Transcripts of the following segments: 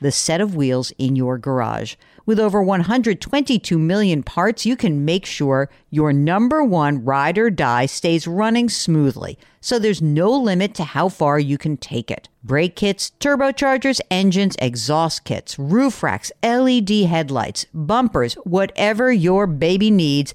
the set of wheels in your garage. With over 122 million parts, you can make sure your number one ride or die stays running smoothly, so there's no limit to how far you can take it. Brake kits, turbochargers, engines, exhaust kits, roof racks, LED headlights, bumpers, whatever your baby needs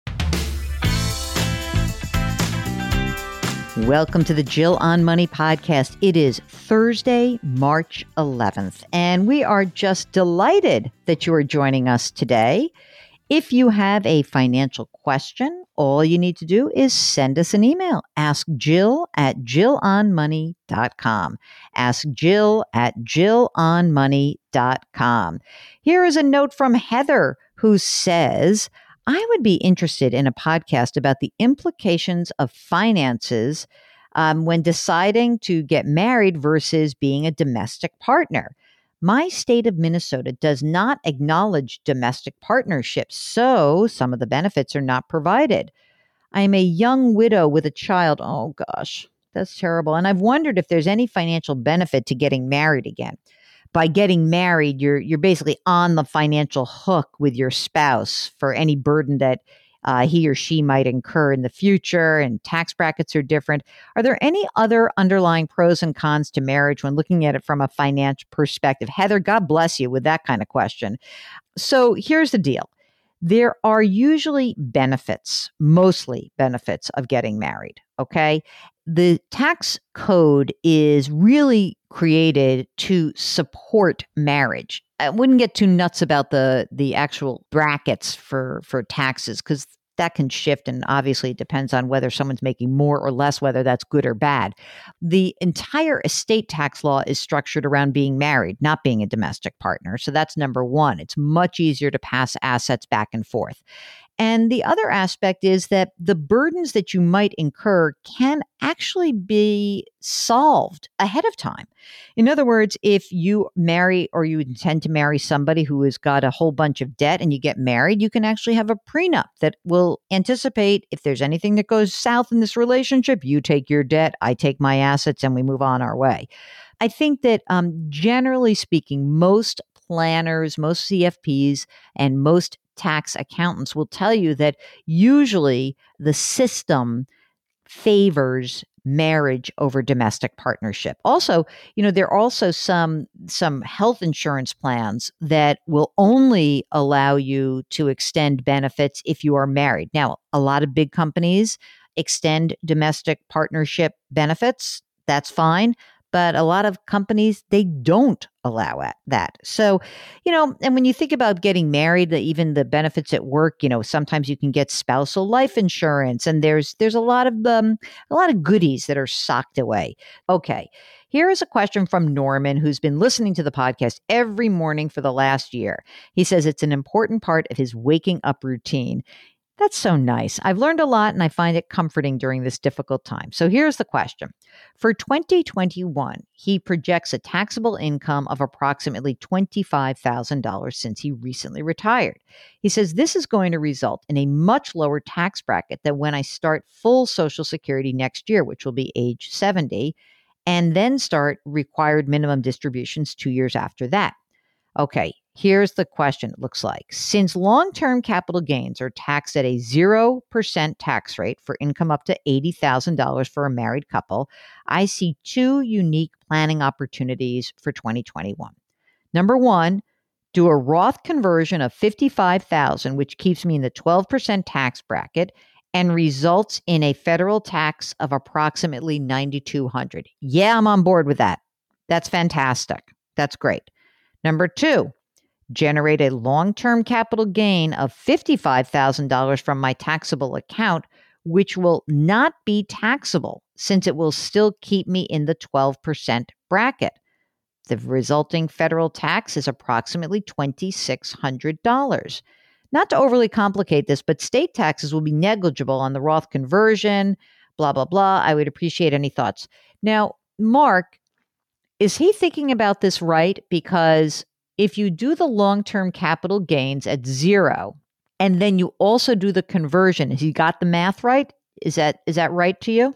Welcome to the Jill on Money podcast. It is Thursday, March 11th, and we are just delighted that you are joining us today. If you have a financial question, all you need to do is send us an email. Ask Jill at JillOnMoney.com. Ask Jill at JillOnMoney.com. Here is a note from Heather who says, I would be interested in a podcast about the implications of finances um, when deciding to get married versus being a domestic partner. My state of Minnesota does not acknowledge domestic partnerships, so some of the benefits are not provided. I am a young widow with a child. Oh gosh, that's terrible. And I've wondered if there's any financial benefit to getting married again by getting married, you're you're basically on the financial hook with your spouse for any burden that uh, he or she might incur in the future, and tax brackets are different. Are there any other underlying pros and cons to marriage when looking at it from a financial perspective? Heather, God bless you with that kind of question. So here's the deal there are usually benefits, mostly benefits of getting married. Okay the tax code is really created to support marriage. I wouldn't get too nuts about the the actual brackets for for taxes because that can shift and obviously it depends on whether someone's making more or less whether that's good or bad. The entire estate tax law is structured around being married not being a domestic partner so that's number 1 it's much easier to pass assets back and forth and the other aspect is that the burdens that you might incur can actually be solved ahead of time. In other words, if you marry or you intend to marry somebody who has got a whole bunch of debt and you get married, you can actually have a prenup that will anticipate if there's anything that goes south in this relationship, you take your debt, I take my assets, and we move on our way. I think that um, generally speaking, most planners, most CFPs, and most tax accountants will tell you that usually the system favors marriage over domestic partnership. Also, you know, there are also some some health insurance plans that will only allow you to extend benefits if you are married. Now, a lot of big companies extend domestic partnership benefits. That's fine. But a lot of companies they don't allow that. So, you know, and when you think about getting married, even the benefits at work, you know, sometimes you can get spousal life insurance, and there's there's a lot of um, a lot of goodies that are socked away. Okay, here is a question from Norman, who's been listening to the podcast every morning for the last year. He says it's an important part of his waking up routine. That's so nice. I've learned a lot and I find it comforting during this difficult time. So here's the question. For 2021, he projects a taxable income of approximately $25,000 since he recently retired. He says this is going to result in a much lower tax bracket than when I start full Social Security next year, which will be age 70, and then start required minimum distributions two years after that. Okay, here's the question it looks like. Since long term capital gains are taxed at a 0% tax rate for income up to $80,000 for a married couple, I see two unique planning opportunities for 2021. Number one, do a Roth conversion of 55,000 which keeps me in the 12% tax bracket and results in a federal tax of approximately 9200. Yeah, I'm on board with that. That's fantastic. That's great. Number 2, generate a long-term capital gain of $55,000 from my taxable account which will not be taxable since it will still keep me in the 12% bracket. The resulting federal tax is approximately $2,600. Not to overly complicate this, but state taxes will be negligible on the Roth conversion, blah, blah, blah. I would appreciate any thoughts. Now, Mark, is he thinking about this right? Because if you do the long term capital gains at zero, and then you also do the conversion, has he got the math right? Is that is that right to you?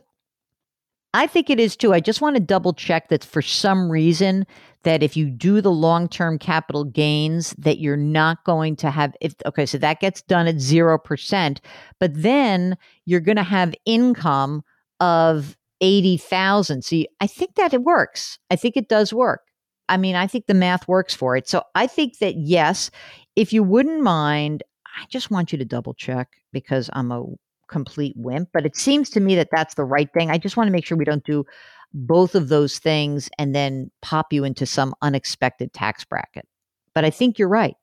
I think it is too. I just want to double check that for some reason that if you do the long-term capital gains that you're not going to have if okay, so that gets done at 0%, but then you're going to have income of 80,000. See, I think that it works. I think it does work. I mean, I think the math works for it. So I think that yes, if you wouldn't mind, I just want you to double check because I'm a complete wimp, but it seems to me that that's the right thing. I just want to make sure we don't do both of those things and then pop you into some unexpected tax bracket. But I think you're right.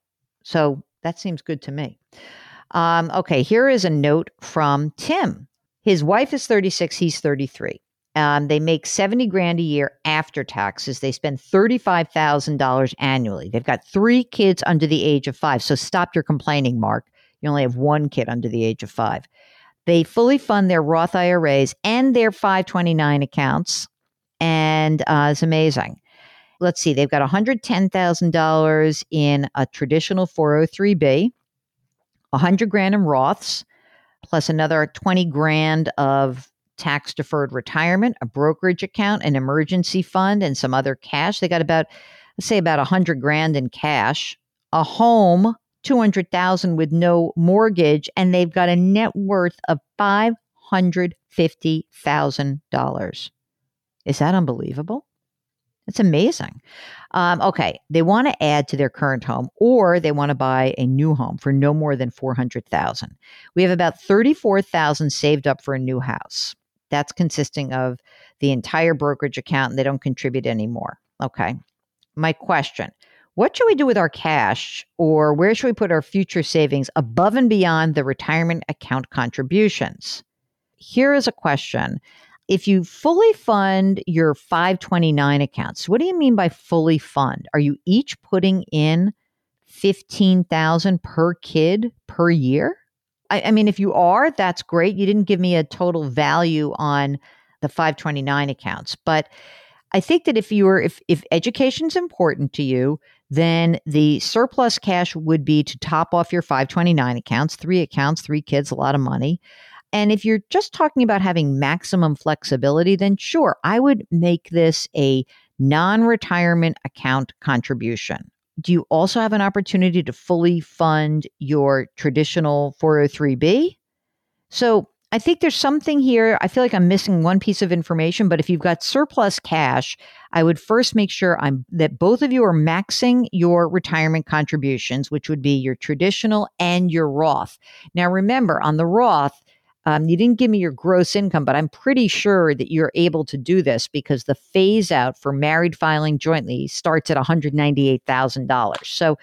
So that seems good to me. Um, okay, here is a note from Tim. His wife is 36, he's 33. Um, they make 70 grand a year after taxes. They spend $35,000 annually. They've got three kids under the age of five. So stop your complaining, Mark. You only have one kid under the age of five. They fully fund their Roth IRAs and their 529 accounts, and uh, it's amazing. Let's see, they've got $110,000 in a traditional 403b, 100 grand in Roths, plus another 20 grand of tax deferred retirement, a brokerage account, an emergency fund, and some other cash. They got about, let's say, about 100 grand in cash, a home 200,000 with no mortgage and they've got a net worth of $550,000. Is that unbelievable? It's amazing. Um, okay, they want to add to their current home, or they want to buy a new home for no more than four hundred thousand. We have about thirty-four thousand saved up for a new house. That's consisting of the entire brokerage account, and they don't contribute anymore. Okay, my question: what should we do with our cash or where should we put our future savings above and beyond the retirement account contributions? Here is a question. If you fully fund your 529 accounts, what do you mean by fully fund? Are you each putting in 15,000 per kid per year? I, I mean, if you are, that's great. You didn't give me a total value on the 529 accounts, but I think that if you were if if education's important to you, then the surplus cash would be to top off your 529 accounts, three accounts, three kids, a lot of money. And if you're just talking about having maximum flexibility, then sure, I would make this a non retirement account contribution. Do you also have an opportunity to fully fund your traditional 403b? So I think there's something here. I feel like I'm missing one piece of information, but if you've got surplus cash, I would first make sure I'm that both of you are maxing your retirement contributions, which would be your traditional and your Roth. Now remember, on the Roth, Um, you didn't give me your gross income, but I'm pretty sure that you're able to do this because the phase out for married filing jointly starts at $198,000. So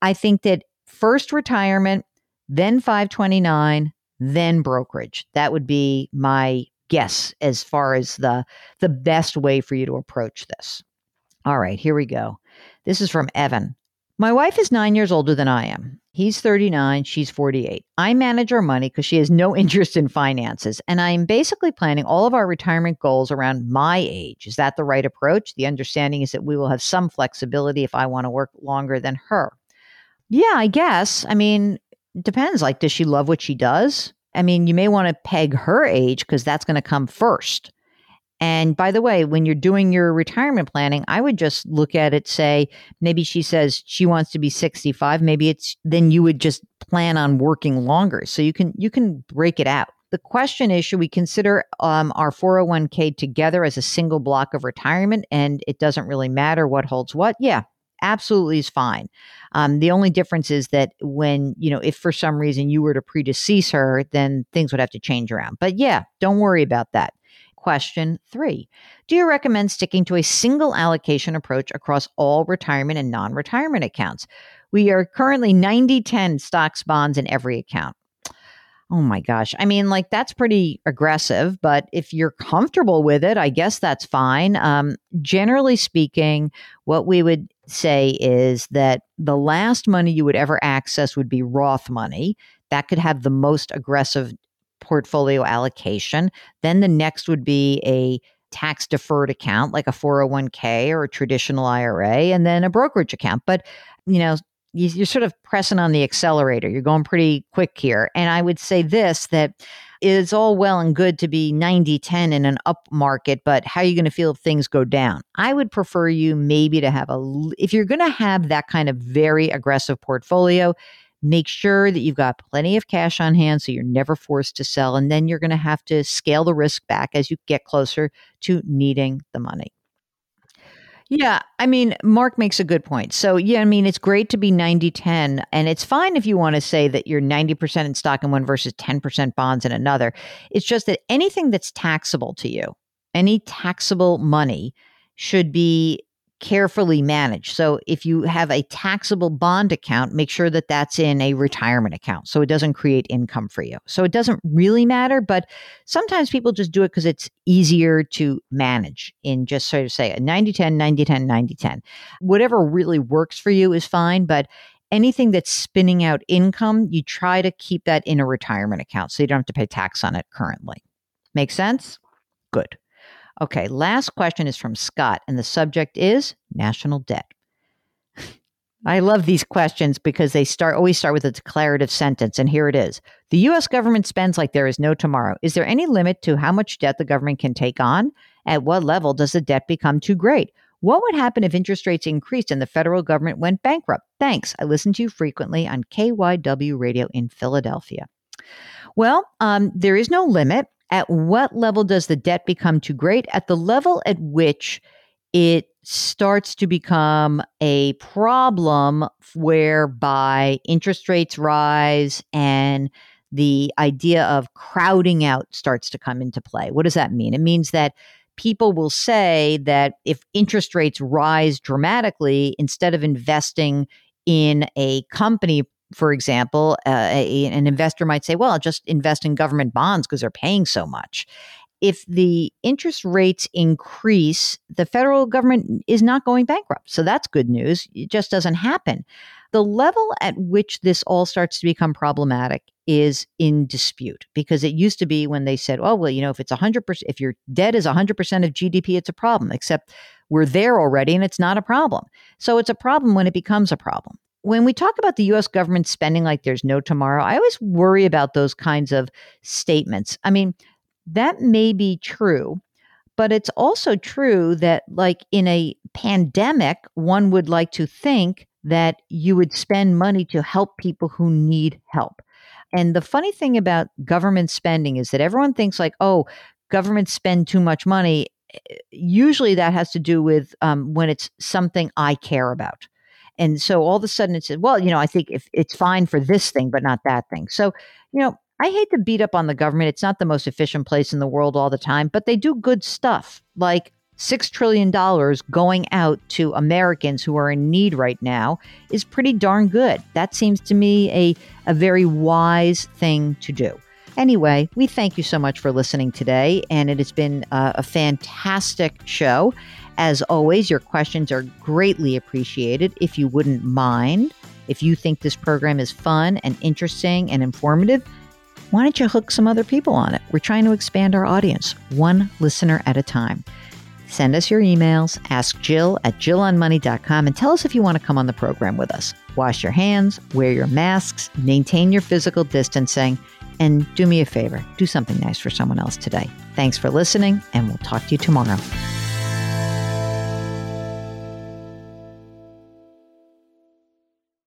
I think that first retirement, then 529, then brokerage. That would be my guess as far as the the best way for you to approach this. All right, here we go. This is from Evan. My wife is 9 years older than I am. He's 39, she's 48. I manage our money because she has no interest in finances, and I'm basically planning all of our retirement goals around my age. Is that the right approach? The understanding is that we will have some flexibility if I want to work longer than her. Yeah, I guess. I mean, depends. Like, does she love what she does? I mean, you may want to peg her age because that's going to come first. And by the way, when you're doing your retirement planning, I would just look at it, say, maybe she says she wants to be 65. Maybe it's then you would just plan on working longer. So you can you can break it out. The question is, should we consider um, our 401k together as a single block of retirement and it doesn't really matter what holds what? Yeah, absolutely is fine. Um, the only difference is that when, you know, if for some reason you were to predecease her, then things would have to change around. But yeah, don't worry about that. Question three Do you recommend sticking to a single allocation approach across all retirement and non retirement accounts? We are currently 90 10 stocks, bonds in every account. Oh my gosh. I mean, like, that's pretty aggressive, but if you're comfortable with it, I guess that's fine. Um, generally speaking, what we would say is that the last money you would ever access would be Roth money. That could have the most aggressive portfolio allocation. Then the next would be a tax deferred account like a 401k or a traditional IRA, and then a brokerage account. But, you know, you're sort of pressing on the accelerator. You're going pretty quick here. And I would say this that it's all well and good to be 90 10 in an up market, but how are you going to feel if things go down? I would prefer you maybe to have a, if you're going to have that kind of very aggressive portfolio, make sure that you've got plenty of cash on hand so you're never forced to sell. And then you're going to have to scale the risk back as you get closer to needing the money. Yeah, I mean, Mark makes a good point. So, yeah, I mean, it's great to be 90 10, and it's fine if you want to say that you're 90% in stock in one versus 10% bonds in another. It's just that anything that's taxable to you, any taxable money, should be carefully managed. So if you have a taxable bond account, make sure that that's in a retirement account so it doesn't create income for you. So it doesn't really matter, but sometimes people just do it because it's easier to manage in just sort of say a 90 10, 90 10, 90 10. Whatever really works for you is fine, but anything that's spinning out income, you try to keep that in a retirement account so you don't have to pay tax on it currently. Make sense? Good. Okay, last question is from Scott, and the subject is national debt. I love these questions because they start always start with a declarative sentence, and here it is. The US government spends like there is no tomorrow. Is there any limit to how much debt the government can take on? At what level does the debt become too great? What would happen if interest rates increased and the federal government went bankrupt? Thanks. I listen to you frequently on KYW radio in Philadelphia. Well, um, there is no limit. At what level does the debt become too great? At the level at which it starts to become a problem whereby interest rates rise and the idea of crowding out starts to come into play. What does that mean? It means that people will say that if interest rates rise dramatically, instead of investing in a company for example, uh, a, an investor might say, well, I'll just invest in government bonds because they're paying so much. If the interest rates increase, the federal government is not going bankrupt. So that's good news. It just doesn't happen. The level at which this all starts to become problematic is in dispute because it used to be when they said, oh, well, you know, if it's 100%, if your debt is 100% of GDP, it's a problem, except we're there already and it's not a problem. So it's a problem when it becomes a problem when we talk about the US government spending like there's no tomorrow, I always worry about those kinds of statements. I mean, that may be true, but it's also true that, like in a pandemic, one would like to think that you would spend money to help people who need help. And the funny thing about government spending is that everyone thinks, like, oh, government spend too much money. Usually that has to do with um, when it's something I care about. And so all of a sudden it says, well, you know, I think if it's fine for this thing, but not that thing. So, you know, I hate to beat up on the government. It's not the most efficient place in the world all the time, but they do good stuff like $6 trillion going out to Americans who are in need right now is pretty darn good. That seems to me a, a very wise thing to do. Anyway, we thank you so much for listening today, and it has been a, a fantastic show. As always, your questions are greatly appreciated. If you wouldn't mind, if you think this program is fun and interesting and informative, why don't you hook some other people on it? We're trying to expand our audience, one listener at a time. Send us your emails, ask Jill at jillonmoney.com, and tell us if you want to come on the program with us. Wash your hands, wear your masks, maintain your physical distancing, and do me a favor do something nice for someone else today. Thanks for listening, and we'll talk to you tomorrow.